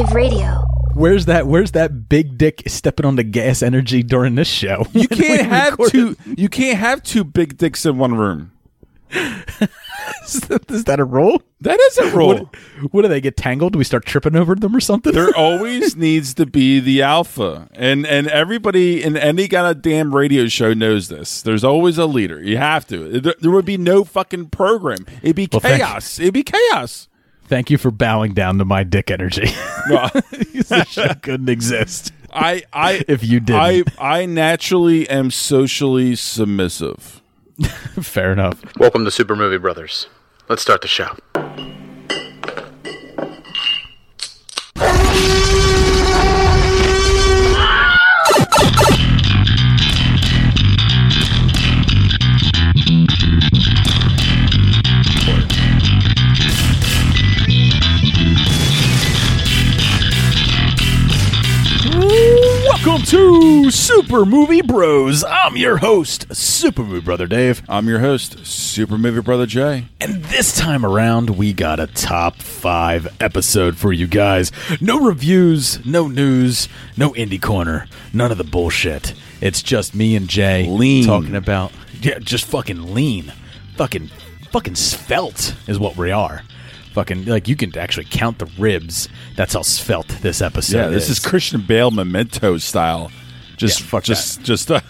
Alternative radio. Where's that? Where's that big dick stepping on the gas energy during this show? You can't have two. You can't have two big dicks in one room. Is that a rule? That is a rule. What, what do they get tangled? Do we start tripping over them or something? there always needs to be the alpha, and and everybody in any kind of damn radio show knows this. There's always a leader. You have to. There, there would be no fucking program. It'd be Well, thank- chaos. It'd be chaos. Thank you for bowing down to my dick energy. Well, the show couldn't exist I I if you didn't. I I naturally am socially submissive. Fair enough. Welcome to Super Movie Brothers. Let's start the show. To Super Movie Bros. I'm your host, Super Movie Brother Dave. I'm your host, Super Movie Brother Jay. And this time around, we got a top five episode for you guys. No reviews, no news, no indie corner, none of the bullshit. It's just me and Jay Lean. talking about yeah, just fucking lean, fucking fucking svelte is what we are. Fucking like you can actually count the ribs. That's how svelte this episode. Yeah, this is Christian Bale memento style. Just Yeah, fuck just just uh,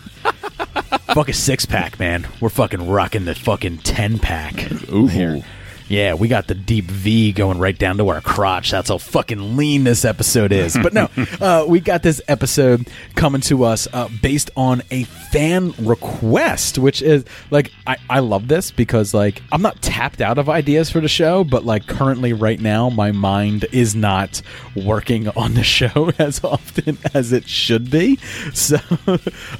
a six pack, man. We're fucking rocking the fucking ten pack. Ooh. Here. Yeah, we got the deep V going right down to our crotch. That's how fucking lean this episode is. But no, uh, we got this episode coming to us uh, based on a fan request, which is like I, I love this because like I'm not tapped out of ideas for the show, but like currently right now my mind is not working on the show as often as it should be. So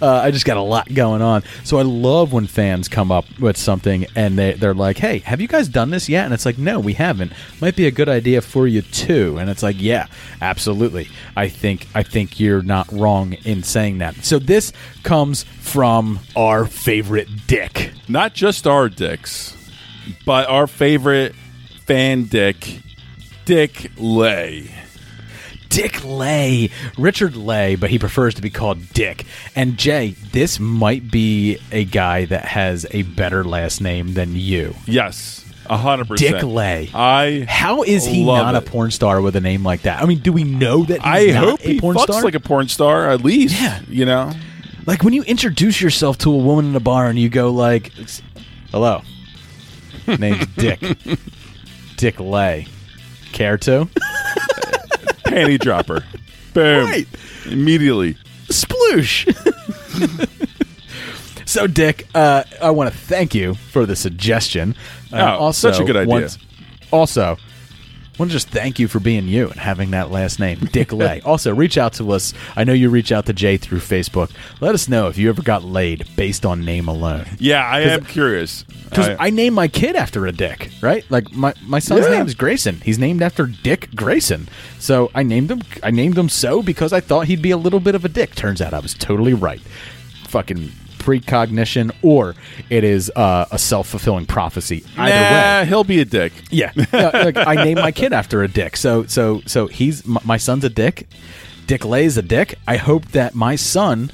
uh, I just got a lot going on. So I love when fans come up with something and they they're like, "Hey, have you guys done this yet?" And it's like, "No, we haven't. Might be a good idea for you too." And it's like, "Yeah, absolutely. I think I think you're not wrong in saying that." So this comes from our favorite dick. not just our dicks, but our favorite fan dick, Dick Lay. Dick Lay, Richard Lay, but he prefers to be called Dick. And Jay, this might be a guy that has a better last name than you. Yes, hundred percent. Dick Lay. I How is he not it. a porn star with a name like that? I mean, do we know that he's I hope a he porn fucks star? like a porn star at least. Yeah. you know. like when you introduce yourself to a woman in a bar and you go like, "Hello, name's Dick, Dick Lay, care to?" Panty dropper. Boom. Right. Immediately. sploosh. so, Dick, uh, I want to thank you for the suggestion. Uh, Oh, such a good idea. want- also, want to just thank you for being you and having that last name, Dick Lay. also, reach out to us. I know you reach out to Jay through Facebook. Let us know if you ever got laid based on name alone. Yeah, I am curious. Because I- I, named my kid after a Dick, right? Like my, my son's Yeah. name is Grayson. He's named after Dick Grayson. So I named him. I named him so because I thought he'd be a little bit of a dick. Turns out I was totally right. Fucking precognition, or it is uh, a self fulfilling prophecy. Either nah, way, he'll be a dick. yeah. Uh, I named my kid after a dick. So so so he's my, my son's a dick. Dick Lay's a dick. I hope that my son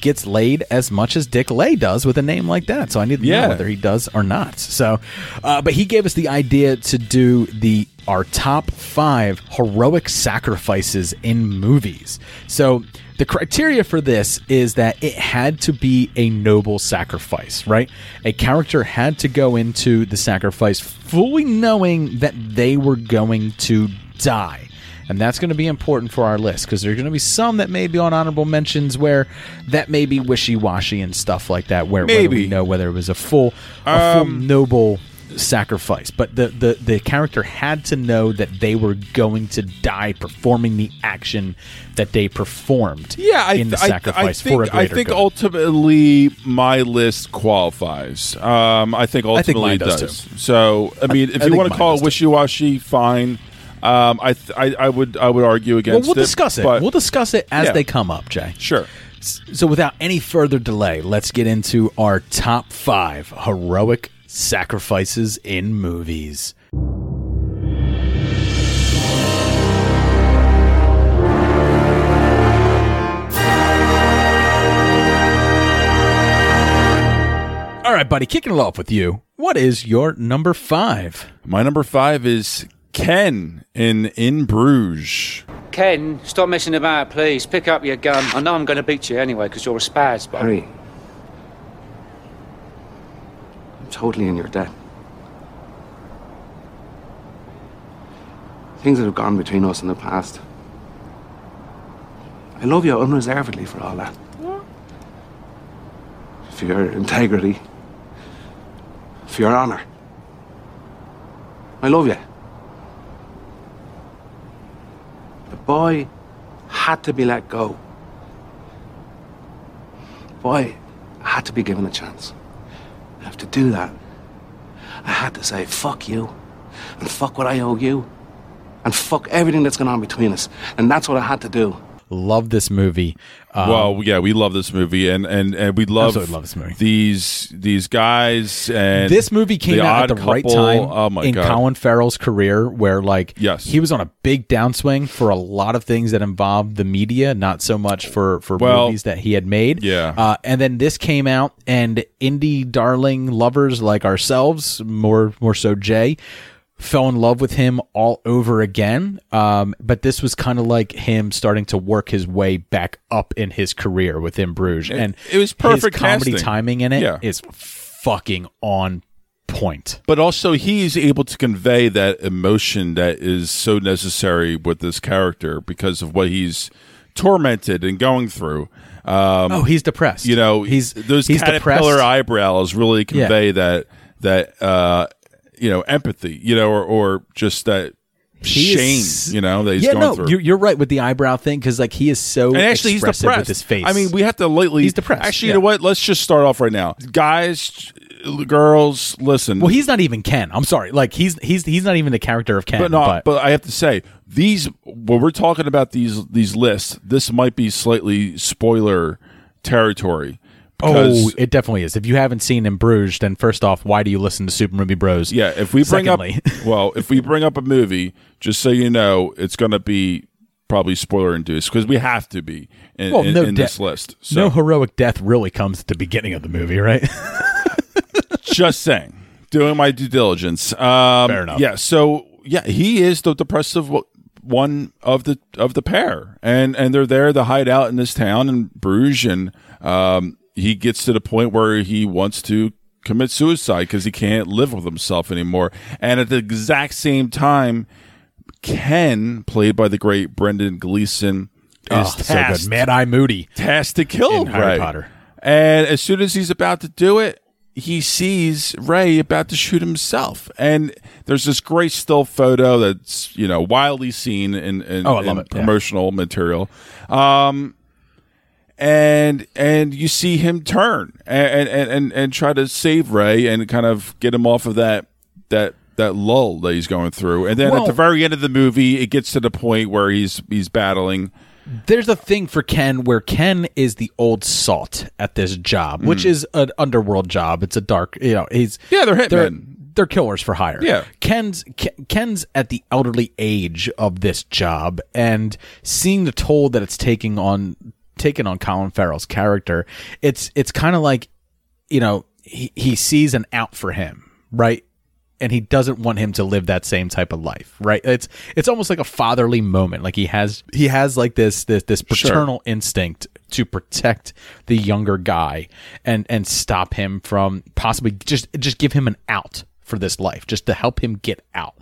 gets laid as much as Dick Lay does with a name like that. So I need to Yeah. know whether he does or not. So, uh, but he gave us the idea to do the our top five heroic sacrifices in movies. So the criteria for this is that it had to be a noble sacrifice, right? A character had to go into the sacrifice fully knowing that they were going to die. And that's going to be important for our list because there are going to be some that may be on honorable mentions where that may be wishy washy and stuff like that. Where Maybe. we know whether it was a full, a full Um, noble sacrifice, but the, the the character had to know that they were going to die performing the action that they performed. Yeah, I, in the I- sacrifice I, think, for a I think good. ultimately my list qualifies. Um, I think I think ultimately it does, does. So I mean, if I you want to call it wishy washy, fine. Um, I, th- I I would I would argue well, against we'll it. discuss it. We'll discuss it as Yeah. they come up, Jay. sure. So, without any further delay, let's get into our top five heroic Sacrifices in Movies. All right, buddy, kicking it off with you. What is your number five? My number five is Ken in In Bruges. Ken, stop messing about, please. Pick up your gun. I know I'm going to beat you anyway because you're a spaz, but. Hurry, totally in your debt. Things that have gone between us in the past. I love you unreservedly for all that. For your integrity. For your honor. I love you. The boy had to be let go. Boy had to be given a chance. Have to do that. I had to say, fuck you, and fuck what I owe you, and fuck everything that's going on between us. And that's what I had to do. Love this movie. Um, well, yeah, we love this movie, and and and we love, love this movie. These these guys, and this movie came out at the right time Oh my in god! Colin Farrell's career, where like Yes. he was on a big downswing for a lot of things that involved the media, not so much for for Well, movies that he had made. yeah. uh, and then this came out, and indie darling lovers like ourselves, more more so Jay, fell in love with him all over again. Um, but this was kind of like him starting to work his way back up in his career within Bruges, and it was perfect comedy casting. timing in it is Yeah. fucking on point. but also he's able to convey that emotion that is so necessary with this character because of what he's tormented and going through. Um, oh, he's depressed. you know, he's those he's caterpillar depressed. eyebrows really convey that that uh, you know empathy, you know, or, or just that He shame, is- you know, that he's yeah, going no, through. you're, you're right with the eyebrow thing because like he is so and actually, he's depressed. with his face. I mean, we have to lately. He's depressed, Actually, yeah. you know what? Let's just start off right now, guys, girls. Listen, well, he's not even Ken. I'm sorry, like he's he's he's not even the character of Ken. but no, but, I have to say these when we're talking about these these lists, this might be slightly spoiler territory. Oh, it definitely is. If you haven't seen in Bruges, then first off, why do you listen to Super Movie Bros? yeah, if we bring Secondly, up well, if we bring up a movie, just so you know, it's going to be probably spoiler induced because we have to be in, Well, in, no in de- this list. So no heroic death really comes at the beginning of the movie, right? just saying, doing my due diligence. Um, Fair enough. Yeah. So yeah, he is the depressive one of the of the pair, and and they're there to hide out in this town in Bruges, and um, he gets to the point where he wants to commit suicide because he can't live with himself anymore, and at the exact same time. Ken, played by the great Brendan Gleeson, is oh, so tasked good. Mad Eye Moody. tasked to kill In Harry Ray. Potter. And as soon as he's about to do it, he sees Ray about to shoot himself. And there's this great still photo that's, you know, wildly seen in, in, Oh, I love in it, yeah. promotional material. Um, and and you see him turn and, and and and try to save Ray and kind of get him off of that that that lull that he's going through. And then at the very end of the movie, it gets to the point where he's he's battling. There's a thing for Ken where Ken is the old salt at this job, Mm. which is an underworld job. It's a dark, you know, he's Yeah, they're they're, hitmen. they're killers for hire. Yeah. Ken's Ken's at the elderly age of this job, and seeing the toll that it's taking on taken on Colin Farrell's character, it's it's kind of like, you know, he, he sees an out for him, right? and he doesn't want him to live that same type of life right? It's it's almost like a fatherly moment. Like he has he has like this this this paternal instinct to protect the younger guy and and stop him from possibly just just give him an out for this life just to help him get out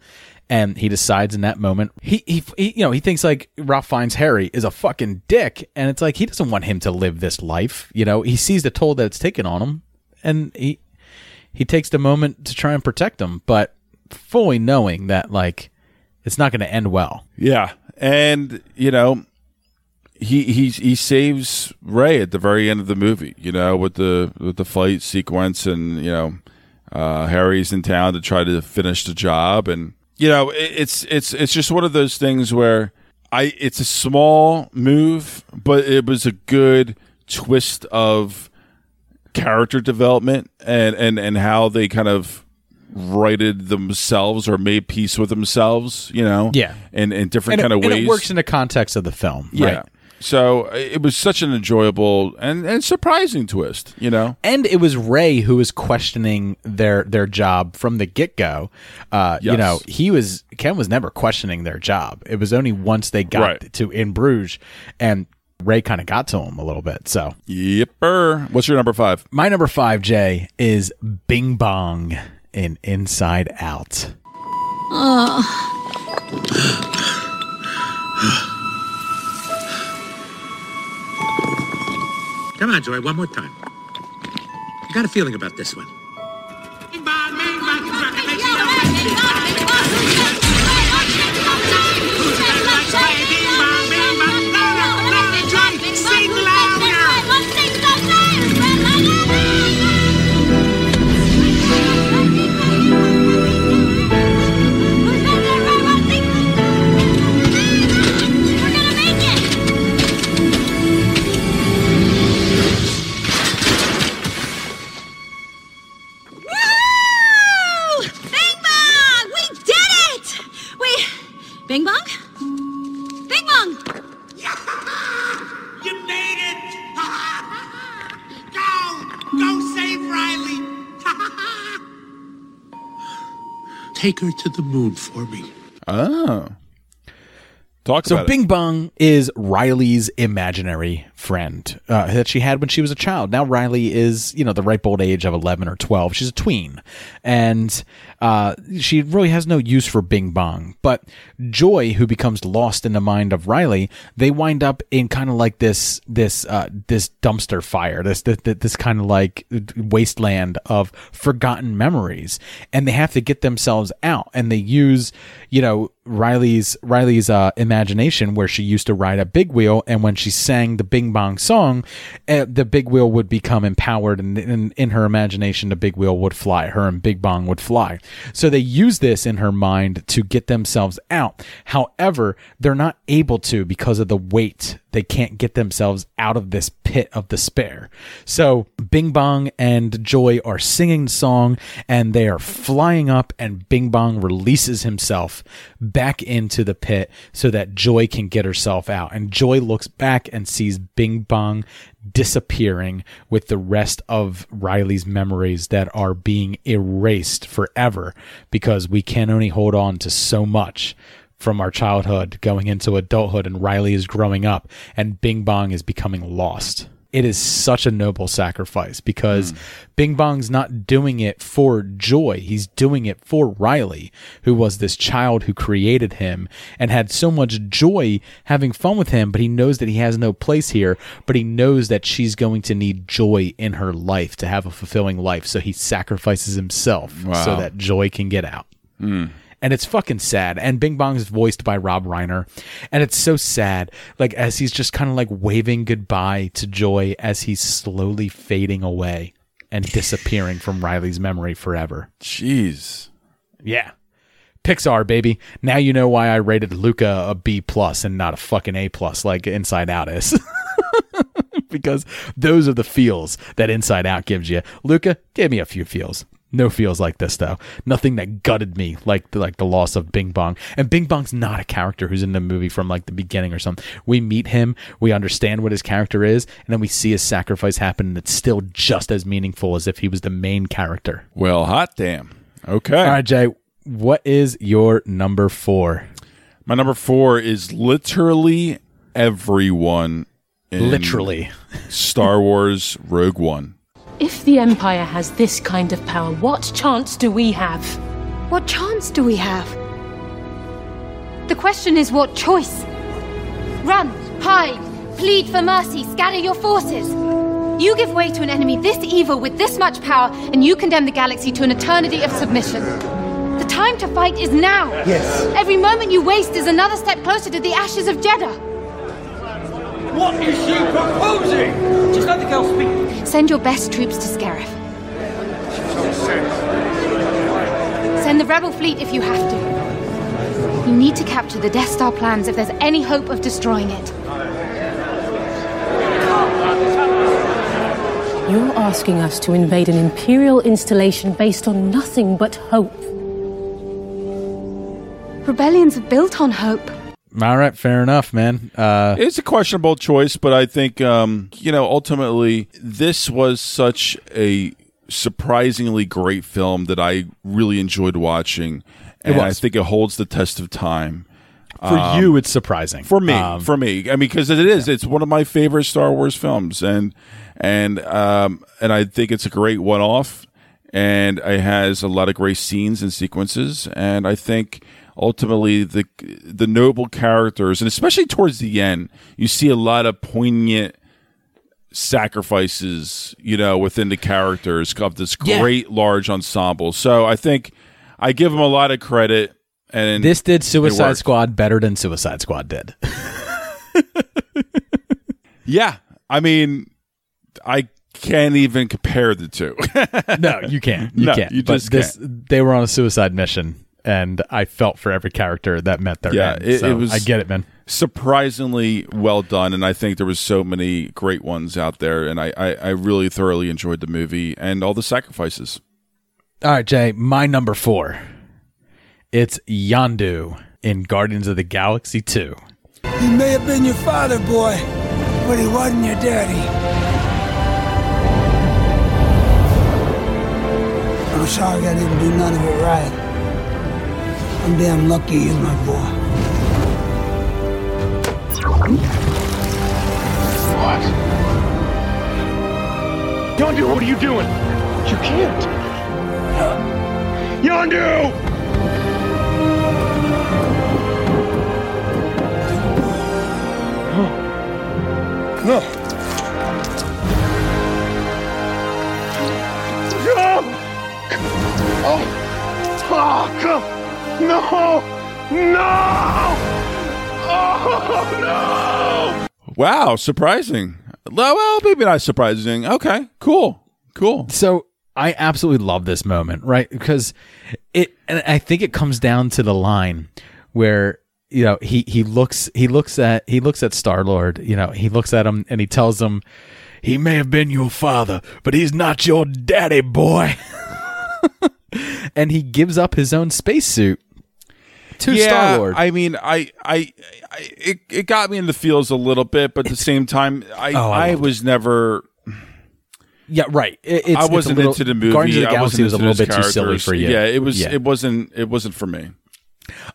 and he decides in that moment he, he he you know he thinks like Ralph Fiennes' Harry is a fucking dick and it's like he doesn't want him to live this life you know he sees the toll that it's taken on him and he he takes the moment to try and protect him, but fully knowing that like it's not going to end well. Yeah, and you know, he he he saves Ray at the very end of the movie. You know, with the with the fight sequence, and you know, uh, Harry's in town to try to finish the job, and you know, it, it's it's it's just one of those things where I it's a small move, but it was a good twist of character development and and and how they kind of righted themselves or made peace with themselves you know Yeah. in in different And, kind it, of and ways it works in the context of the film. yeah Right? So it was such an enjoyable and, and surprising twist, you know. and it was Ray who was questioning their their job from the get go. Uh, You know, he was Ken was never questioning their job. It was only once they got Right. to in Bruges, and Ray kind of got to him a little bit. So Yipper. What's your number five? my number five, Jay, is Bing Bong in Inside Out. Come on, Joy, one more time. I got a feeling about this one. Take her to the moon for me. Oh. Talk So about Bing Bong is Riley's imaginary friend uh, that she had when she was a child. Now Riley is, you know, the ripe old age of 11 or 12. She's a tween. And uh, she really has no use for Bing Bong. But Joy, who becomes lost in the mind of Riley, they wind up in kind of like this this uh, this dumpster fire, this this, this kind of like wasteland of forgotten memories. And they have to get themselves out. And they use, you know, Riley's Riley's uh, imagination where she used to ride a big wheel, and when she sang the Bing Bong song, uh, the big wheel would become empowered, and, and in her imagination, the big wheel would fly. Her and Bing Bong would fly. So they use this in her mind to get themselves out. However, they're not able to because of the weight. They can't get themselves out of this pit of despair. So Bing Bong and Joy are singing song and they are flying up and Bing Bong releases himself back into the pit so that Joy can get herself out. And Joy looks back and sees Bing Bong disappearing with the rest of Riley's memories that are being erased forever because we can only hold on to so much from our childhood going into adulthood and Riley is growing up and Bing Bong is becoming lost. It is such a noble sacrifice because hmm. Bing Bong's not doing it for joy. He's doing it for Riley, who was this child who created him and had so much joy having fun with him, but he knows that he has no place here, but he knows that she's going to need joy in her life to have a fulfilling life. So he sacrifices himself so that joy can get out hmm. And it's fucking sad. And Bing Bong is voiced by Rob Reiner, and it's so sad. Like as he's just kind of like waving goodbye to Joy as he's slowly fading away and disappearing from Riley's memory forever. Jeez. Yeah. Pixar, baby. Now you know why I rated Luca a B plus and not a fucking A plus like Inside Out is. because those are the feels that Inside Out gives you. Luca give me a few feels. No feels like this though. Nothing that gutted me like the, like the loss of Bing Bong. And Bing Bong's not a character who's in the movie from like the beginning or something. We meet him, we understand what his character is, and then we see his sacrifice happen, and it's still just as meaningful as if he was the main character. Well, hot damn. Okay. All right, Jay. What is your number four? My number four is literally everyone in Literally. Star Wars Rogue One. If the Empire has this kind of power, what chance do we have? What chance do we have? The question is what choice? Run, hide, plead for mercy, scatter your forces. You give way to an enemy this evil with this much power, and you condemn the galaxy to an eternity of submission. The time to fight is now. Yes. Every moment you waste is another step closer to the ashes of Jedha. What is she proposing? Just let the girl speak. Send your best troops to Scarif. Send the rebel fleet if you have to. You need to capture the Death Star plans if there's any hope of destroying it. You're asking us to invade an Imperial installation based on nothing but hope. Rebellions are built on hope. All right, fair enough, man. Uh, It's a questionable choice, but I think um, you know ultimately this was such a surprisingly great film that I really enjoyed watching, and I think it holds the test of time. for Um, you, it's surprising. for me Um, for me i mean because it is it's one of my favorite star wars films and and um and i think it's a great one-off and it has a lot of great scenes and sequences and i think ultimately the the noble characters and especially towards the end you see a lot of poignant sacrifices you know within the characters of this Yeah. great large ensemble so i think i give them a lot of credit and this did Suicide. Squad better than Suicide Squad did. Yeah, I mean, I can't even compare the two. no, you can't. You No, can't. you but just this, they were on a suicide mission, and I felt for every character that met their yeah, end. it, So it was. I get it, man. Surprisingly well done, and I think there was so many great ones out there, and I, I, I really thoroughly enjoyed the movie and all the sacrifices. All right, Jay, my number four. It's Yondu in Guardians of the Galaxy 2. He may have been your father, boy, but he wasn't your daddy. I'm sorry I didn't do none of it right. I'm damn lucky you're my boy. What? Yondu, what are you doing? You can't. Yondu! No. No! Oh! Oh, come! No! No! Oh, no! Wow, surprising. Well, maybe not surprising. Okay, cool, cool. So I absolutely love this moment, right? Because it, and I think it comes down to the line where you know he he looks he looks at he looks at Star Lord. You know he looks at him and he tells him, "He may have been your father, but he's not your daddy, boy." and he gives up his own spacesuit to yeah, Star Lord. I mean, I, I, I, it, it got me in the feels a little bit, but at the same time, I, Oh, I I, was never. yeah, right. It- it's, I wasn't little- into the movie. Guardians of the I Galaxy wasn't a little bit too silly for you. Yeah, it was. Yeah. It wasn't. It wasn't for me.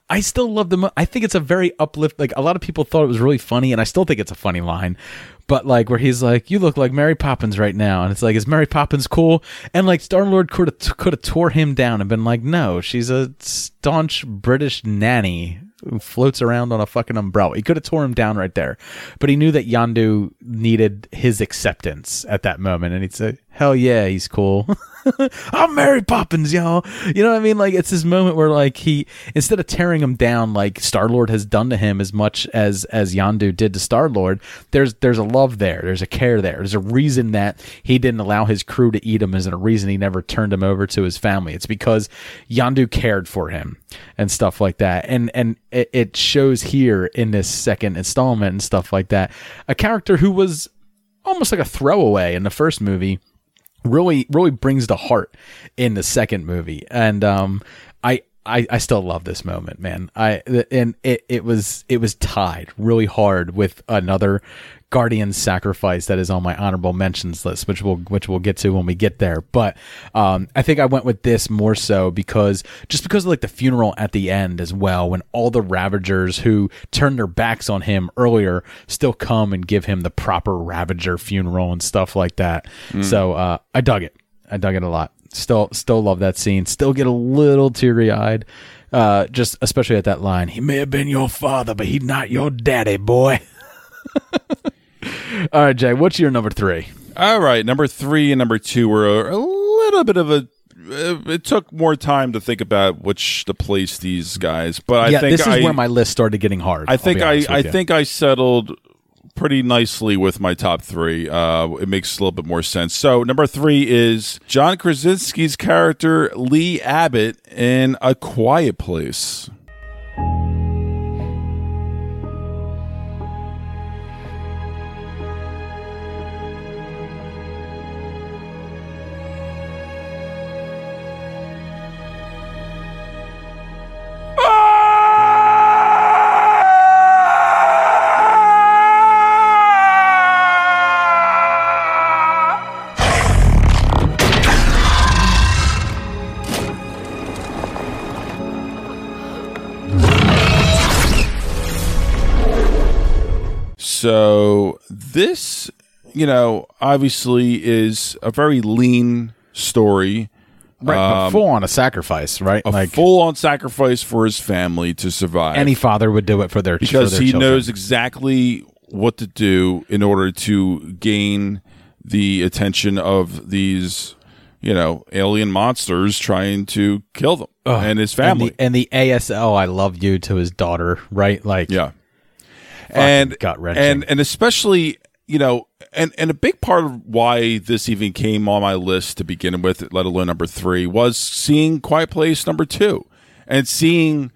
I still love the. Mo- I think it's a very uplift. Like a lot of people thought it was really funny, and I still think it's a funny line. But like where he's like, "You look like Mary Poppins right now," and it's like, "Is Mary Poppins cool?" And like Star Lord could have could have tore him down and been like, "No, she's a staunch British nanny who floats around on a fucking umbrella." He could have tore him down right there, but he knew that Yondu needed his acceptance at that moment, and he'd say, "Hell yeah, he's cool." I'm Mary Poppins, y'all. You know what I mean? Like it's this moment where like he instead of tearing him down like Star Lord has done to him as much as as Yondu did to Star Lord, there's there's a love there, there's a care there. There's a reason that he didn't allow his crew to eat him, is a reason he never turned him over to his family. It's because Yondu cared for him and stuff like that. And and it, it shows here in this second installment and stuff like that. A character who was almost like a throwaway in the first movie really really brings the heart in the second movie and um i I, I still love this moment, man. I and it, it was it was tied really hard with another Guardian sacrifice that is on my honorable mentions list, which we'll which we'll get to when we get there. But um, I think I went with this more so because just because of like the funeral at the end as well, when all the Ravagers who turned their backs on him earlier still come and give him the proper Ravager funeral and stuff like that. Mm. So uh, I dug it. I dug it a lot. Still, still love that scene. Still get a little teary eyed, uh, just especially at that line. He may have been your father, but he's not your daddy, boy. All right, Jay. What's your number three? All right, number three and number two were a, little bit of a. uh, It took more time to think about which to place these guys, but I yeah, think this is I, where my list started getting hard. I think I, I you. think I settled pretty nicely with my top three. Uh, it makes a little bit more sense. So number three is John Krasinski's character Lee Abbott in A Quiet Place. This, you know, obviously is a very lean story. Right, but Um, full on a sacrifice, right? a like full on sacrifice for his family to survive. any father would do it for their because for their he children. knows exactly what to do in order to gain the attention of these, you know, alien monsters trying to kill them Ugh. and his family. and the, and the ASL, I love you to his daughter, right? Like, yeah, and gut wrenching. and and especially you know and and a big part of why this even came on my list to begin with let alone number three was seeing quiet place number two and seeing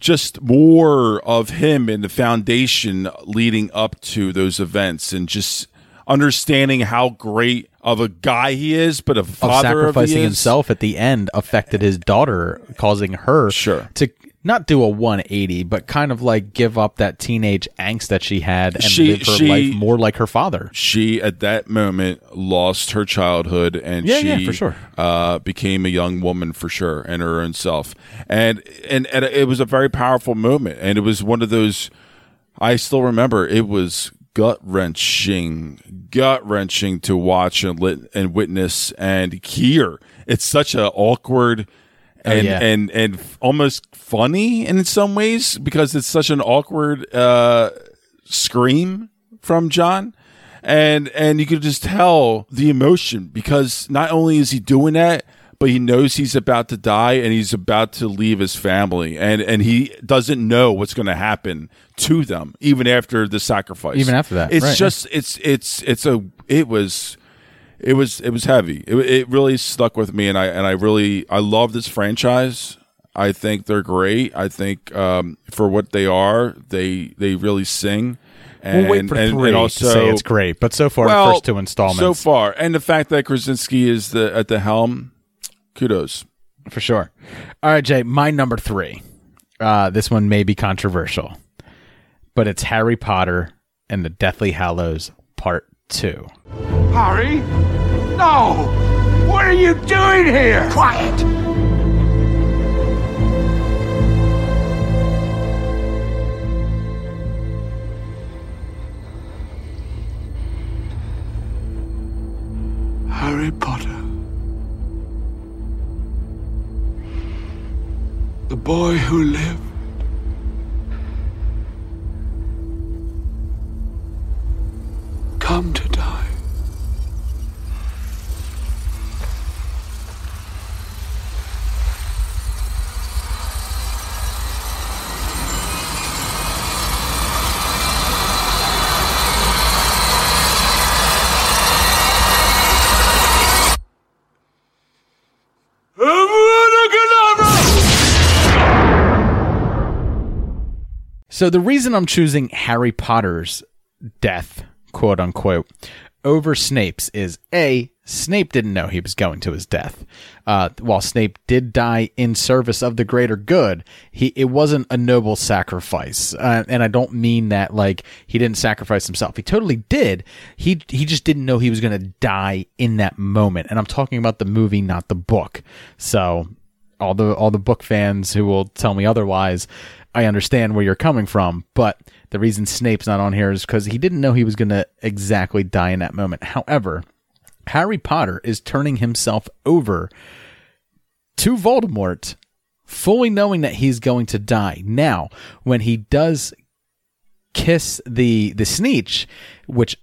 just more of him in the foundation leading up to those events and just understanding how great of a guy he is but a father of sacrificing is. himself at the end affected his daughter, causing her Sure. to not do a 180, but kind of like give up that teenage angst that she had and She- live her she- life more like her father. she at that moment lost her childhood and Yeah, she yeah, for sure. uh, became a young woman for sure and her own self and, and and it was a very powerful moment and it was one of those i still remember it was gut wrenching gut wrenching to watch and lit, and witness and hear it's such a awkward and yeah. and and almost funny in some ways because it's such an awkward uh scream from John. And and you could just tell the emotion because not only is he doing that, but he knows he's about to die and he's about to leave his family and and he doesn't know what's going to happen to them even after the sacrifice. Even after that, It's right, just it's it's it's a it was it was it was heavy. It, it really stuck with me, and I and I really I love this franchise. I think they're great. I think um, for what they are, they they really sing. And, we'll wait for and, three and also, to say it's great, but so far, the first two installments. so far, and the fact that Krasinski is the at the helm, kudos. for sure. All right, Jay, my number three. Uh, this one may be controversial, but it's Harry Potter and the Deathly Hallows Part Two. Harry? No! What are you doing here? Quiet! Harry Potter. The boy who lived. Come to die. So the reason I'm choosing Harry Potter's death, quote unquote, over Snape's is A, Snape didn't know he was going to his death. Uh, while Snape did die in service of the greater good, he it wasn't a noble sacrifice. Uh, and I don't mean that like he didn't sacrifice himself. He totally did. He he just didn't know he was going to die in that moment. And I'm talking about the movie, not the book. So all the all the book fans who will tell me otherwise, I understand where you're coming from, but the reason Snape's not on here is because he didn't know he was going to exactly die in that moment. However, Harry Potter is turning himself over to Voldemort, fully knowing that he's going to die. Now, when he does kiss the the Snitch, which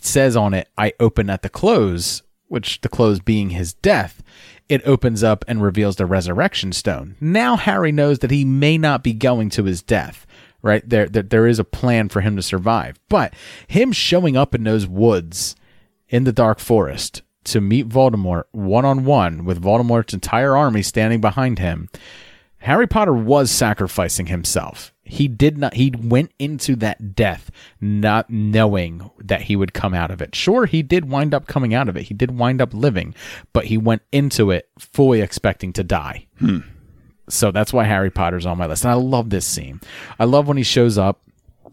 says on it, "I open at the close," which the close being his death, it opens up and reveals the resurrection stone. Now Harry knows that he may not be going to his death. Right there, there, there is a plan for him to survive. But him showing up in those woods in the dark forest to meet Voldemort one on one with Voldemort's entire army standing behind him, Harry Potter was sacrificing himself. He did not he went into that death not knowing that he would come out of it. Sure, he did wind up coming out of it. He did wind up living, but he went into it fully expecting to die. Hmm. So that's why Harry Potter's on my list. And I love this scene. I love when he shows up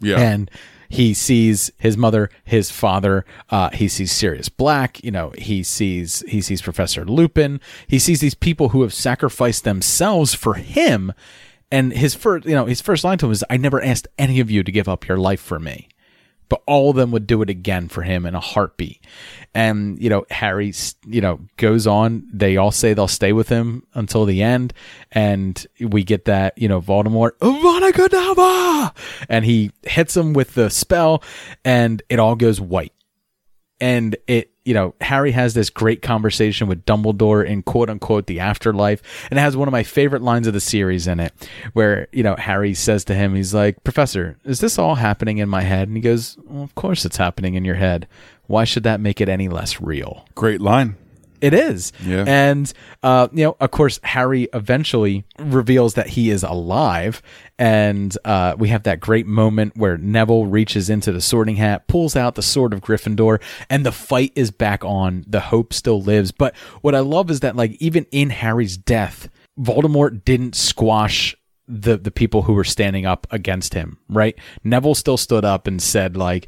Yeah. and he sees his mother, his father. Uh, he sees Sirius Black. You know, he sees he sees Professor Lupin. He sees these people who have sacrificed themselves for him. And his first, you know, his first line to him is, "I never asked any of you to give up your life for me." But all of them would do it again for him in a heartbeat. And, you know, Harry, you know, goes on. They all say they'll stay with him until the end. And we get that, you know, Voldemort, Avada! And he hits him with the spell and it all goes white. And it, you know, Harry has this great conversation with Dumbledore in quote unquote the afterlife. And it has one of my favorite lines of the series in it where, you know, Harry says to him, he's like, Professor, is this all happening in my head? And he goes, well, Of course it's happening in your head. Why should that make it any less real? Great line. It is. Yeah. And, uh, you know, of course, Harry eventually reveals that he is alive. And uh, we have that great moment where Neville reaches into the sorting hat, pulls out the sword of Gryffindor, and the fight is back on. The hope still lives. But what I love is that, like, even in Harry's death, Voldemort didn't squash the the people who were standing up against him, right? Neville still stood up and said like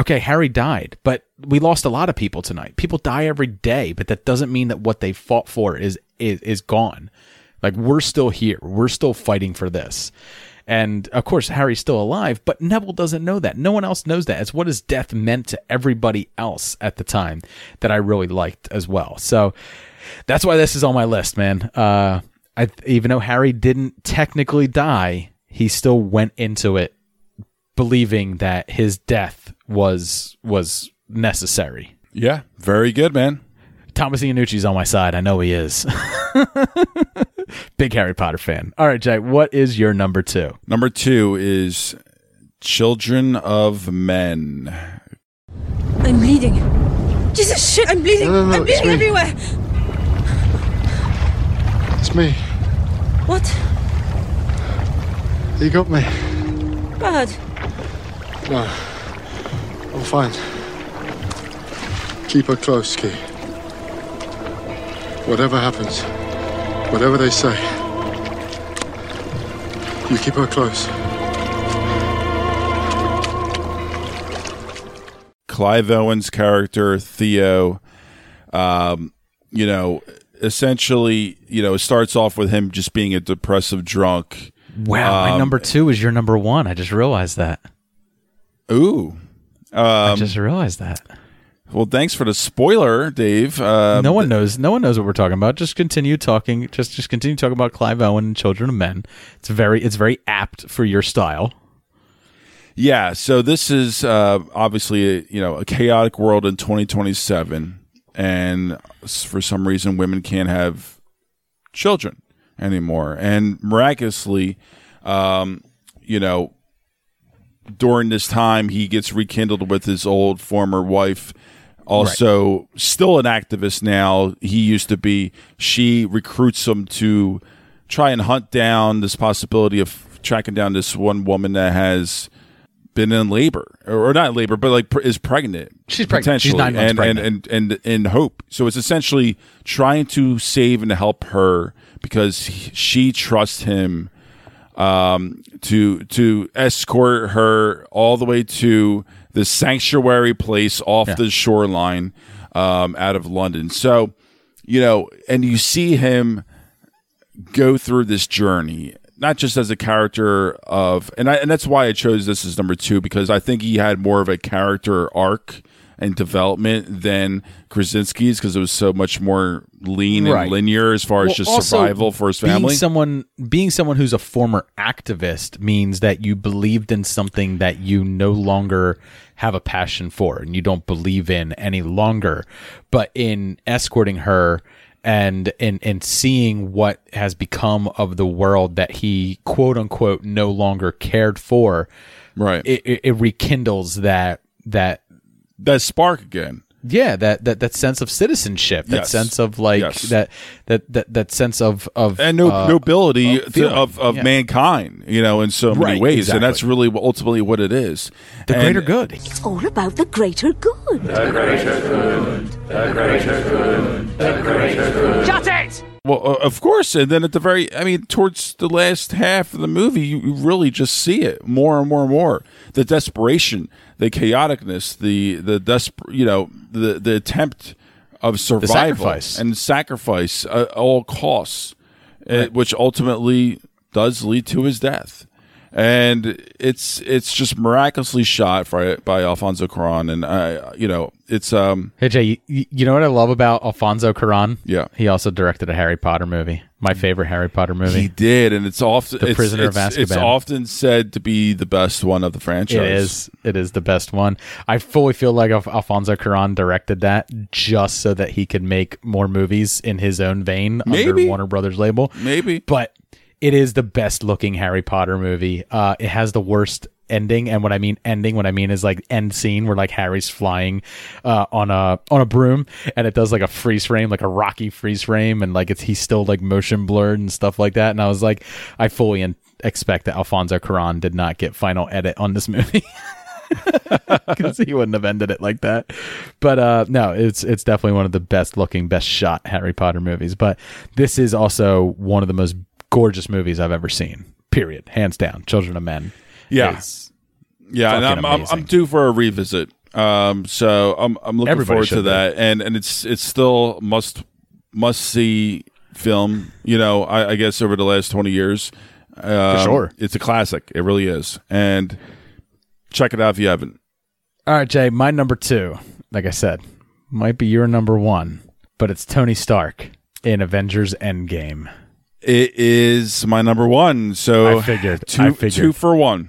okay, Harry died, but we lost a lot of people tonight. People die every day, but that doesn't mean that what they fought for is is, is gone. Like we're still here. We're still fighting for this. And of course, Harry's still alive, but Neville doesn't know that. No one else knows that. It's what his death meant to everybody else at the time that I really liked as well. So that's why this is on my list, man. Uh, I, even though Harry didn't technically die, he still went into it believing that his death was was necessary. Yeah, very good, man. Thomas Iannucci's on my side. I know he is. Big Harry Potter fan. All right, Jack, what is your number two? Number two is Children of Men. I'm bleeding. Jesus shit, I'm bleeding. No, no, no, I'm bleeding me. everywhere. It's me. What? You got me. Bad. No. I'm fine. Keep her close, Kee. Whatever happens, whatever they say, you keep her close. Clive Owen's character Theo, um, you know, essentially, you know, it starts off with him just being a depressive drunk. Wow, my Um, number two is your number one. I just realized that. Ooh, I um, just realized that. well, thanks for the spoiler, Dave. Um, no one knows. No one knows what we're talking about. Just continue talking. Just just continue talking about Clive Owen and Children of Men. It's very it's very apt for your style. Yeah, so this is uh, obviously a, you know a chaotic world in 2027, and for some reason women can't have children anymore, and miraculously, um, you know, during this time he gets rekindled with his old former wife. Also, still an activist now. He used to be. She recruits him to try and hunt down this possibility of tracking down this one woman that has been in labor or not labor, but like pr- is pregnant. She's pregnant. She's nine months and, pregnant. and and and in hope. So it's essentially trying to save and help her because he- she trusts him um, to to escort her all the way to the sanctuary place off the shoreline um, out of London. So you know, and you see him go through this journey not just as a character of and I, and that's why I chose this as number 2 because I think he had more of a character arc and development than Krasinski's because it was so much more lean Right. and linear as far as just survival for his family. Being someone being someone who's a former activist means that you believed in something that you no longer have a passion for and you don't believe in any longer. But in escorting her and in in seeing what has become of the world that he quote unquote no longer cared for, right? It, it, it rekindles that that that spark again. Yeah, that that that sense of citizenship, that Yes. sense of like Yes. that that that that sense of of and no, uh, nobility of to- of, of Yeah. mankind, you know, in so many Right, ways, and that's really ultimately what it is. The And- greater good. It's all about the greater good. The greater good. The greater good. The greater good. Shut it! Well, uh, of course, and then at the very, I mean, towards the last half of the movie, you, you really just see it more and more and more. The desperation, the chaoticness, the the desper, you know, the the attempt of survival sacrifice. and sacrifice at all costs, uh, which ultimately does lead to his death. and it's it's just miraculously shot by by Alfonso Cuarón, and I you know it's um Hey Jay, you, you know what I love about Alfonso Cuarón? Yeah. he also directed a Harry Potter movie. My favorite Harry Potter movie. he did, and it's often The it's, Prisoner of it's, It's often said to be the best one of the franchise. It is. It is the best one. I fully feel like Alf- Alfonso Cuarón directed that just so that he could make more movies in his own vein Maybe. under Warner Brothers label. Maybe. But it is the best looking Harry Potter movie. Uh, it has the worst ending, and what I mean ending, what I mean is like end scene where like Harry's flying uh, on a on a broom, and it does like a freeze frame, like a Rocky freeze frame, and like it's he's still like motion blurred and stuff like that. And I was like, I fully in- expect that Alfonso Cuarón did not get final edit on this movie. because he wouldn't have ended it like that. But uh, no, it's it's definitely one of the best looking, best shot Harry Potter movies. But this is also one of the most gorgeous movies I've ever seen. Period, hands down. Children of Men. Yeah. Yeah, and I'm, I'm. I'm due for a revisit. Um, so I'm I'm looking Everybody forward to be. that, and and it's it's still must must see film. You know, I, I guess over the last twenty years, um, sure. it's a classic. It really is, and check it out if you haven't. All right, Jay. My number two, like I said, might be your number one, but it's Tony Stark in Avengers Endgame. It is my number one. So I figured. two I figured. two for one.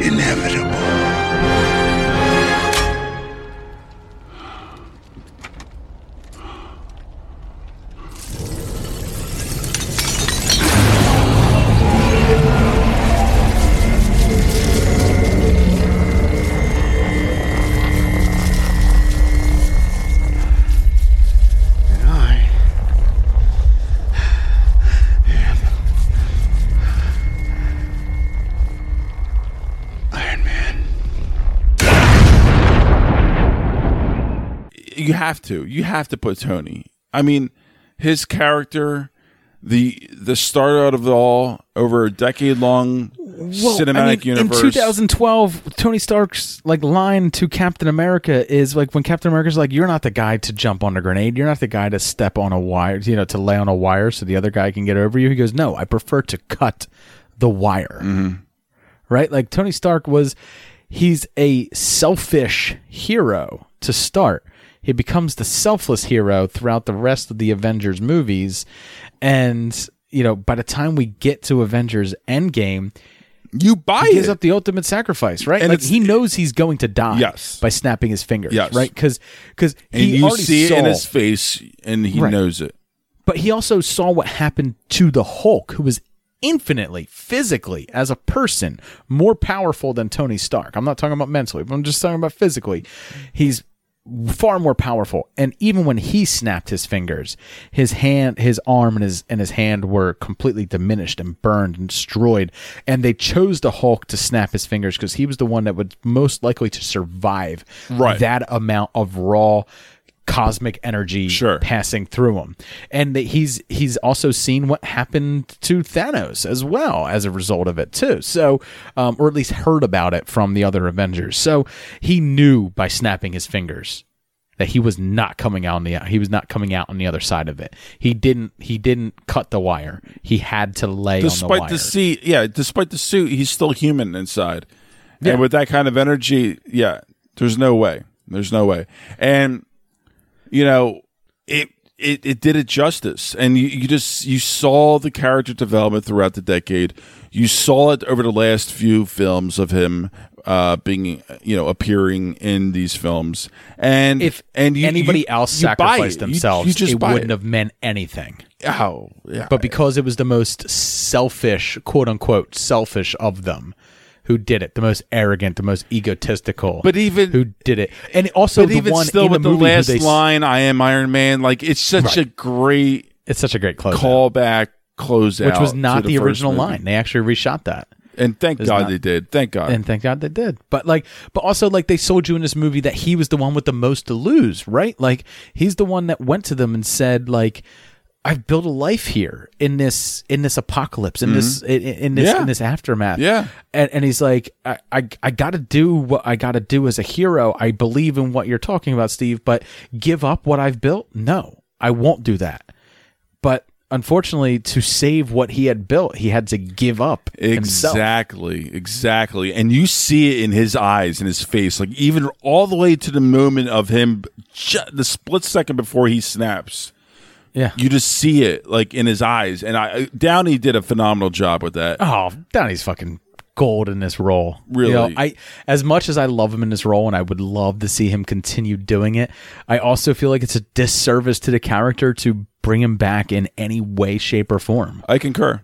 Inevitable. You have to you have to put tony i mean his character the the start out of it all over a decade long cinematic universe In 2012, Tony Stark's like line to Captain America is like when Captain America's like, "You're not the guy to jump on a grenade. You're not the guy to step on a wire. You know, to lay on a wire so the other guy can get over you." He goes, "No, I prefer to cut the wire." Mm-hmm. Right? Like Tony Stark was, he's a selfish hero to start. He becomes the selfless hero throughout the rest of the Avengers movies, and you know, by the time we get to Avengers Endgame, you buy he gives it. up the ultimate sacrifice, right? And like he knows he's going to die. Yes. by snapping his fingers. Yes. right? Because because he you already see saw, it in his face and he Right. knows it but he also saw what happened to the Hulk, who was infinitely physically as a person more powerful than Tony Stark. I'm not talking about mentally, but I'm just talking about physically. He's far more powerful and even when he snapped his fingers his hand his arm and his and his hand were completely diminished and burned and destroyed and they chose the hulk to snap his fingers because he was the one that would most likely to survive Right. that amount of raw cosmic energy Sure. passing through him. And that he's he's also seen what happened to Thanos as well as a result of it too. So um, or at least heard about it from the other Avengers. So he knew by snapping his fingers that he was not coming out on the he was not coming out on the other side of it. He didn't he didn't cut the wire. He had to lay on the despite wire. the suit yeah despite the suit he's still human inside. Yeah. and with that kind of energy yeah there's no way. There's no way. And you know it it, it did it justice. And you, you just you saw the character development throughout the decade. You saw it over the last few films of him uh being you know appearing in these films. And if and you, anybody you- else sacrificed it. Themselves you, just it wouldn't it. have meant anything. Oh yeah. But because it was the most selfish quote unquote selfish of them who did it the most arrogant the most egotistical But even- who did it. And also the even one still in with the, the, last they line i am iron man like it's such Right. a great it's such a great close callback closeout which was not the, first original line. They actually reshot that. And thank god not- they did. Thank god. And thank God they did. But like, but also like they sold you in this movie that he was the one with the most to lose, right? Like he's the one that went to them and said like, "I've built a life here in this in this apocalypse in this in, in this Mm-hmm. Yeah. in this aftermath." Yeah. and and he's like, "I I, I got to do what I got to do as a hero. I believe in what you're talking about, Steve, but give up what I've built? No, I won't do that." But unfortunately, to save what he had built, he had to give up himself. Exactly, exactly. And you see it in his eyes and his face, like even all the way to the moment of him, the split second before he snaps. Yeah. You just see it like in his eyes. And I Downey did a phenomenal job with that. Oh, Downey's fucking gold in this role. Really? You know, I as much as I love him in this role and I would love to see him continue doing it, I also feel like it's a disservice to the character to bring him back in any way, shape, or form. I concur.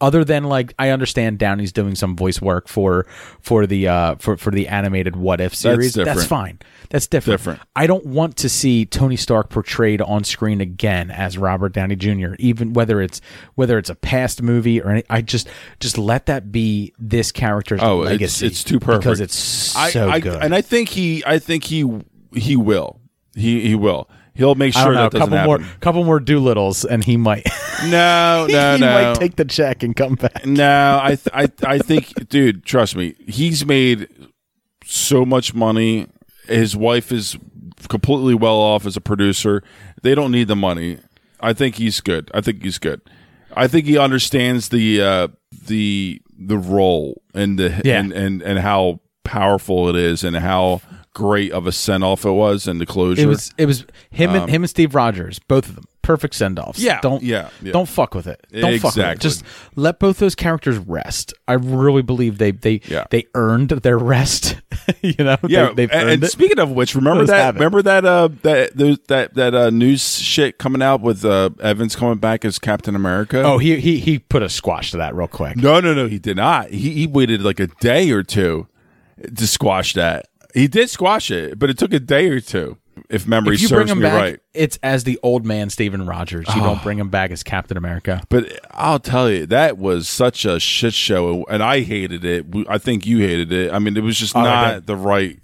Other than like I understand Downey's doing some voice work for for the uh for, for the animated what if series. That's, different. fine. That's different. Different. I don't want to see Tony Stark portrayed on screen again as Robert Downey Jr. Even whether it's whether it's a past movie or any, I just just let that be this character's Oh, it's, legacy. it's too perfect because it's so I, I, good. And I think he, I think he, he will. He, he will. He'll make sure know, that a doesn't couple more couple more Dolittles and he might No, no, he no. might take the check and come back. No, I, th- I, I think, dude, trust me, he's made so much money. His wife is completely well off as a producer. They don't need the money. I think he's good. I think he's good. I think he understands the uh, the the role and the Yeah. and, and and how powerful it is and how great of a send off it was and the closure. It was it was him and Um, him and Steve Rogers, both of them, perfect send offs. Yeah, don't yeah, yeah. don't fuck with it. Don't fuck with it. Exactly. Just let both those characters rest. I really believe they they Yeah. they earned their rest. you know, Yeah, they, and, earned and speaking of which, remember that? Remember that? Uh, that those, that that uh, news shit coming out with uh, Evans coming back as Captain America. oh, he he he put a squash to that real quick. no, no, no, he did not. He he waited like a day or two to squash that. He did squash it, but it took a day or two. If memory If you bring serves him me back, right. it's as the old man Steven Rogers. You don't ah. bring him back as Captain America. But I'll tell you, that was such a shit show, and I hated it. I think you hated it. I mean, it was just Oh, not the right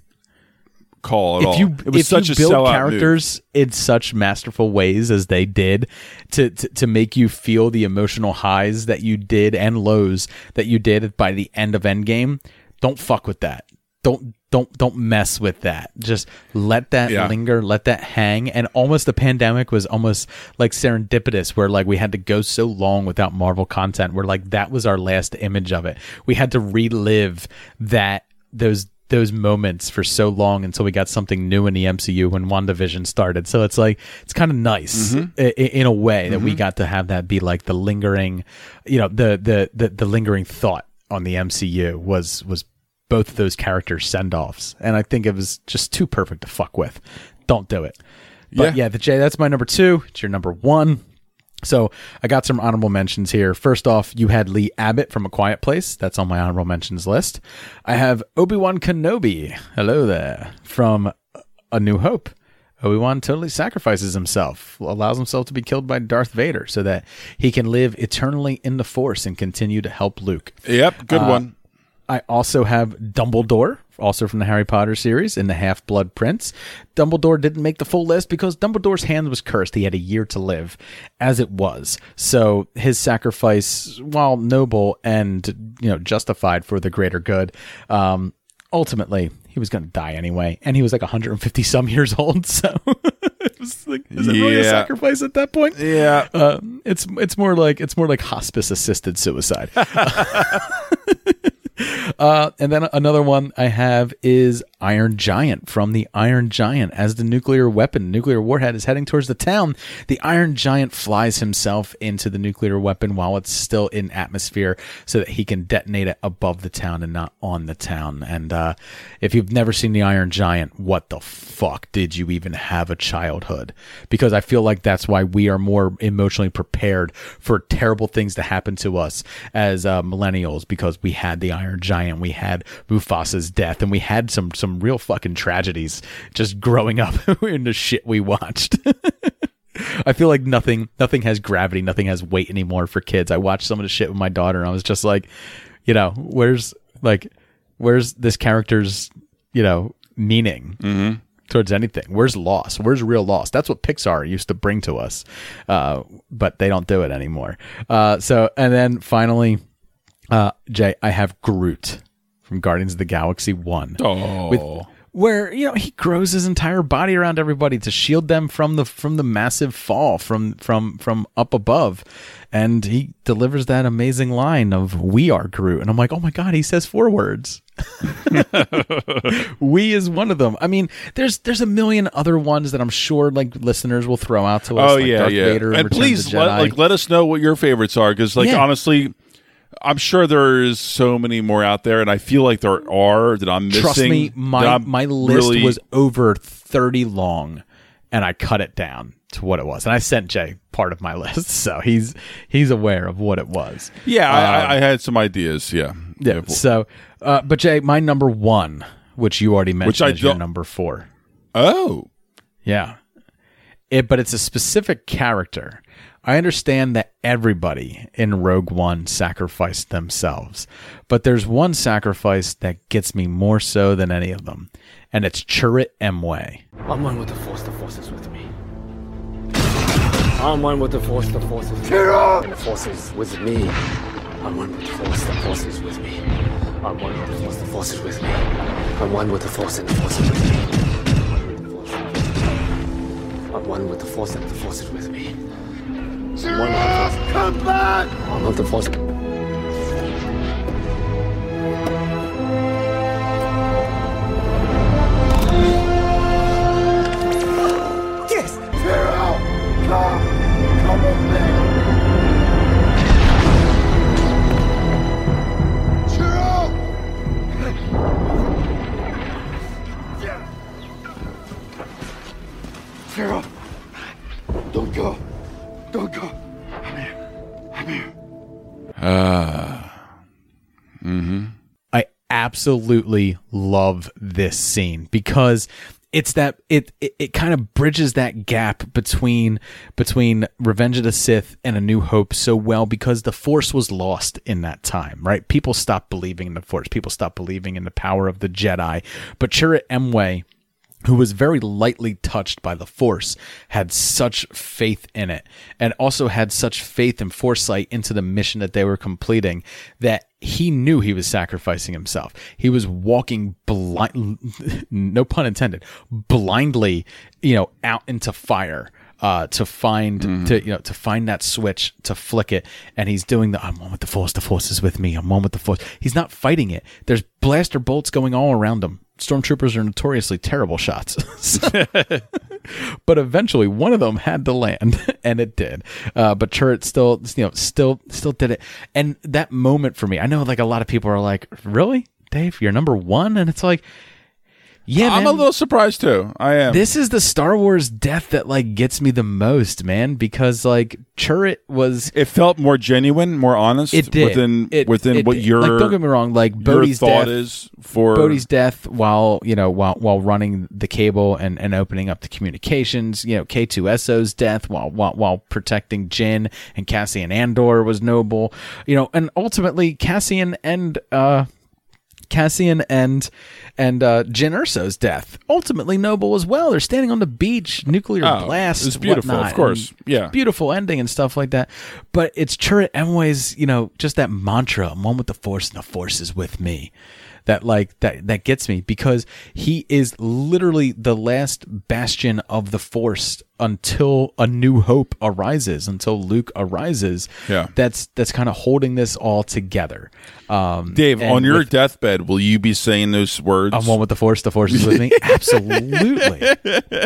call at all. if you if such you build sellout move. characters in such masterful ways as they did to, to to make you feel the emotional highs that you did and lows that you did by the end of Endgame, don't fuck with that. Don't don't don't mess with that. Just let that Yeah. linger, let that hang. And almost the pandemic was almost like serendipitous, where like we had to go so long without Marvel content, where like that was our last image of it. We had to relive that those those moments for so long until we got something new in the MCU when WandaVision started. So it's like it's kind of nice Mm-hmm. i- i- in a way that we got to have that be like the lingering, you know, the the the, the lingering thought on the MCU was was both of those characters send offs, and I think it was just too perfect to fuck with. Don't do it. But Yeah. yeah, the J that's my number two. It's your number one. So I got some honorable mentions here. First off, you had Lee Abbott from A Quiet Place. That's on my honorable mentions list. I have Obi Wan Kenobi. Hello there from A New Hope. Obi Wan totally sacrifices himself, allows himself to be killed by Darth Vader so that he can live eternally in the Force and continue to help Luke. Yep, good Uh, one. I also have Dumbledore, also from the Harry Potter series, in the Half Blood Prince. Dumbledore didn't make the full list because Dumbledore's hand was cursed. He had a year to live, as it was. So his sacrifice, while noble and you know justified for the greater good, um, ultimately he was going to die anyway, and he was like 150 some years old. So it was like, is it really a sacrifice at that point? Yeah. Uh, it's it's more like it's more like hospice assisted suicide. Uh, and then another one I have is Iron Giant from the Iron Giant. As the nuclear weapon, nuclear warhead is heading towards the town, the Iron Giant flies himself into the nuclear weapon while it's still in atmosphere so that he can detonate it above the town and not on the town. And uh, if you've never seen the Iron Giant, what the fuck did you even have a childhood? Because I feel like that's why we are more emotionally prepared for terrible things to happen to us as uh, millennials because we had the Iron Giant, we had Mufasa's death, and we had some some real fucking tragedies just growing up in the shit we watched. I feel like nothing nothing has gravity, nothing has weight anymore for kids. I watched some of the shit with my daughter and I was just like, you know, where's like where's this character's, you know, meaning towards anything? Where's loss? Where's real loss? That's what Pixar used to bring to us. Uh, but they don't do it anymore. Uh, so and then finally uh, Jay, I have Groot from Guardians of the Galaxy 1. Oh. With where you know he grows his entire body around everybody to shield them from the from the massive fall from from from up above and he delivers that amazing line of we are groot and i'm like oh my god he says four words we is one of them i mean there's there's a million other ones that i'm sure like listeners will throw out to us Oh like yeah, Darth yeah. Vader and Return please let, like let us know what your favorites are because like Yeah. honestly, I'm sure there's so many more out there, and I feel like there are that I'm missing. Trust me, my my list really- was over thirty long, and I cut it down to what it was. And I sent Jay part of my list, so he's he's aware of what it was. Yeah, I, Um, I, I had some ideas. Yeah, yeah. So, uh, but Jay, my number one, which you already mentioned, Which I is your number four. Oh, Yeah. It, but it's a specific character. I understand that everybody in Rogue One sacrificed themselves, but there's one sacrifice that gets me more so than any of them, and it's Chirrut Îmwe. I'm one with the Force, the Force is with me. I'm one with the Force, the Force is with me. The Force is with me. I'm one with the Force, the Force is with me. I'm one with the Force, the Force is with me. I'm one with the Force, and the Force is with me. I'm one with the Force, and the Force is with me. I'm with the Force. Absolutely love this scene because it's that it it, it kind of bridges that gap between between Revenge of the Sith and A New Hope so well because the Force was lost in that time, right? People stopped believing in the Force. People stopped believing in the power of the Jedi. But Chirrut Îmwe who was very lightly touched by the force had such faith in it and also had such faith and foresight into the mission that they were completing that he knew he was sacrificing himself. He was walking blind no pun intended blindly you know out into fire uh, to find to you know to find that switch to flick it. And he's doing the I'm one with the force the force is with me. I'm one with the force. He's not fighting it. There's blaster bolts going all around him. Stormtroopers are notoriously terrible shots. But eventually one of them had to land and it did. Uh, but Chirrut still you know still still did it. And that moment for me i know like a lot of people are like really? Dave you're number one? And it's like yeah I'm man. a little surprised too. I am. This is the Star Wars death that like gets me the most, man, because like Chirrut was it felt more genuine, more honest. It did. within It- within it what did. your like, don't get me wrong, like Bodhi's thought death is for Bodhi's death while you know while while running the cable and, and opening up the communications. You know K2SO's death while while while protecting Jyn and Cassian Andor was noble. You know, and ultimately Cassian and uh Cassian and and uh, Jyn Erso's death ultimately noble as well. They're standing on the beach, nuclear Oh, blast. it's beautiful, of course. Yeah. beautiful ending and stuff like that. But it's Chirrut Îmwe's, you know, just that mantra: "I'm one with the Force, and the Force is with me." That like that that gets me because he is literally the last bastion of the Force until a new hope arises, until Luke arises. Yeah. that's that's kind of holding this all together. Um, Dave, on your with- deathbed, will you be saying those words? I'm one with the force. The force is with me. Absolutely,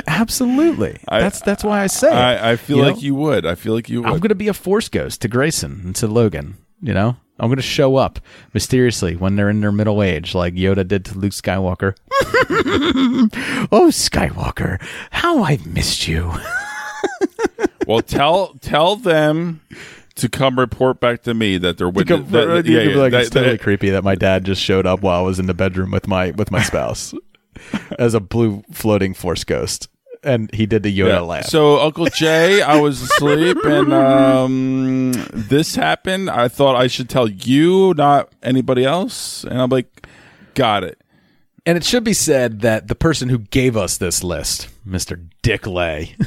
absolutely. that's that's why I say. I, I feel you like know? you would. I feel like you would. I'm gonna be a force ghost to Grayson and to Logan. You know, I'm gonna show up mysteriously when they're in their middle age, like Yoda did to Luke Skywalker. oh, Skywalker, how I've missed you. well, tell tell them to come report back to me that they're with. Uh, you could- that- that- yeah, yeah, like, that- it's totally creepy that my dad just showed up while I was in the bedroom with my with my spouse as a blue floating force ghost, and he did the Yoda Yeah. laugh. So Uncle Jay, I was asleep, and um, this happened. I thought I should tell you, not anybody else. And I'm like, got it. And it should be said that the person who gave us this list, Mr. Dick Lay,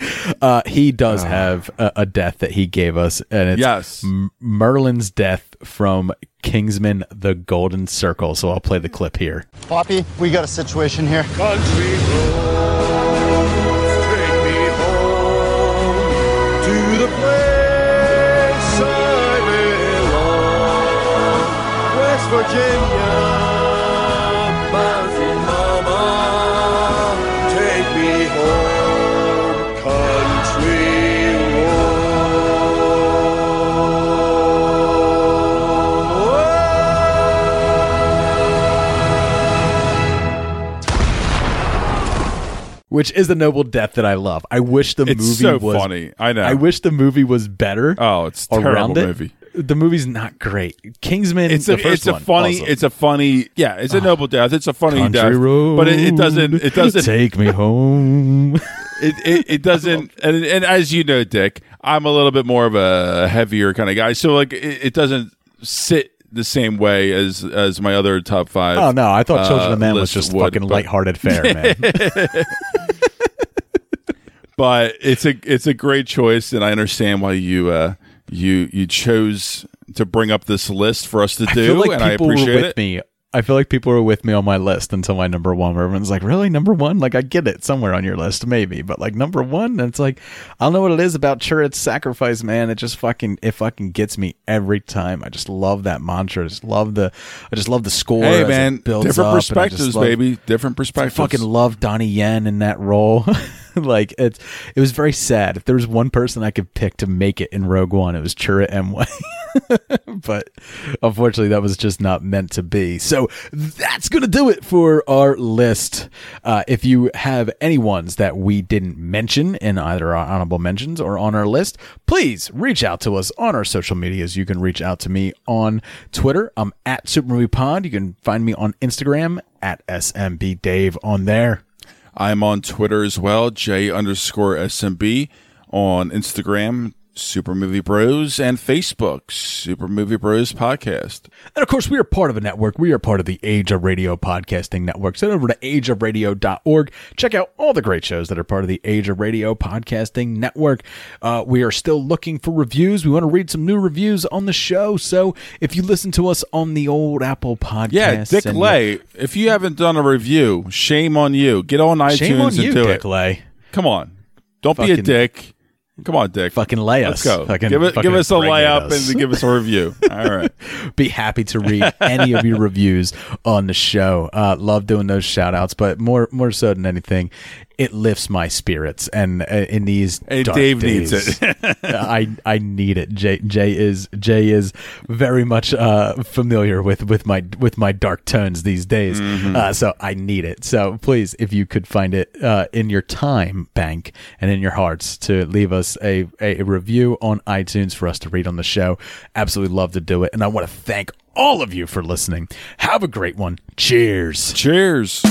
Uh, he does have a, a death that he gave us, and it's Yes. M- Merlin's death from Kingsman: The Golden Circle. So I'll play the clip here. Poppy, we got a situation here. Country roads, take me home to the place I belong. West Virginia, Which is the noble death that I love. I wish the It's movie so was funny. I know. I wish the movie was better. Oh, it's a terrible it. movie. The movie's not great. Kingsman. It's the a it's a funny it's a funny yeah it's a noble death it's a funny Country death road, but it, it doesn't it doesn't take me home. it, it, it doesn't and, and as you know dick i'm a little bit more of a heavier kind of guy so like it, it doesn't sit the same way as as my other top five Oh no, I thought Children uh, of Men was just would, fucking but- lighthearted fare, man. but it's a it's a great choice and i understand why you uh you you chose to bring up this list for us to do I like and i appreciate with it me. I feel like people were with me on my list until my number one. Where everyone's like, "Really, number one?" Like, I get it somewhere on your list, maybe, but like number one, and it's like, I don't know what it is about Chirrut's sacrifice, man. It just fucking, it fucking gets me every time. I just love that mantra. I just love the, I just love the score. hey man builds different up, and I just perspectives love- baby different perspectives I fucking love Donnie Yen in that role. like it's it was very sad. If there was one person I could pick to make it in Rogue One, it was Chirrut Îmwe. but unfortunately that was just not meant to be. So that's gonna do it for our list. Uh, if you have any ones that we didn't mention in either our honorable mentions or on our list, please reach out to us on our social medias. You can reach out to me on Twitter. I'm at Super Movie Pod. You can find me on Instagram at SMB Dave on there. I'm on Twitter as well, J underscore SMB, on Instagram, Super Movie Bros, and Facebook, Super Movie Bros Podcast. And of course, we are part of a network. We are part of the Age of Radio Podcasting Network. So head over to ageofradio.org. Check out all the great shows that are part of the Age of Radio Podcasting Network. Uh, we are still looking for reviews. We want to read some new reviews on the show. So if you listen to us on the old Apple Podcast, Yeah, Dick Lay, if you haven't done a review, shame on you. Get on iTunes Shame on and you, do Dick it. Lay. Come on. Don't be a dick. Come on, Dick. Fucking lay us. Let's go. Fucking- give it, give us a layup us. and give us a review. All right. be happy to read any of your reviews on the show. Uh, love doing those shout outs, but more more so than anything, it lifts my spirits. And uh, in these Hey, dark Dave needs days, it. I I need it. Jay Jay is Jay is very much uh, familiar with with my with my dark tones these days. Mm-hmm. Uh, so I need it. So please, if you could find it uh, in your time bank and in your hearts to leave us a, a review on iTunes for us to read on the show, absolutely love to do it. And I want to thank all of you for listening. Have a great one. Cheers. Cheers.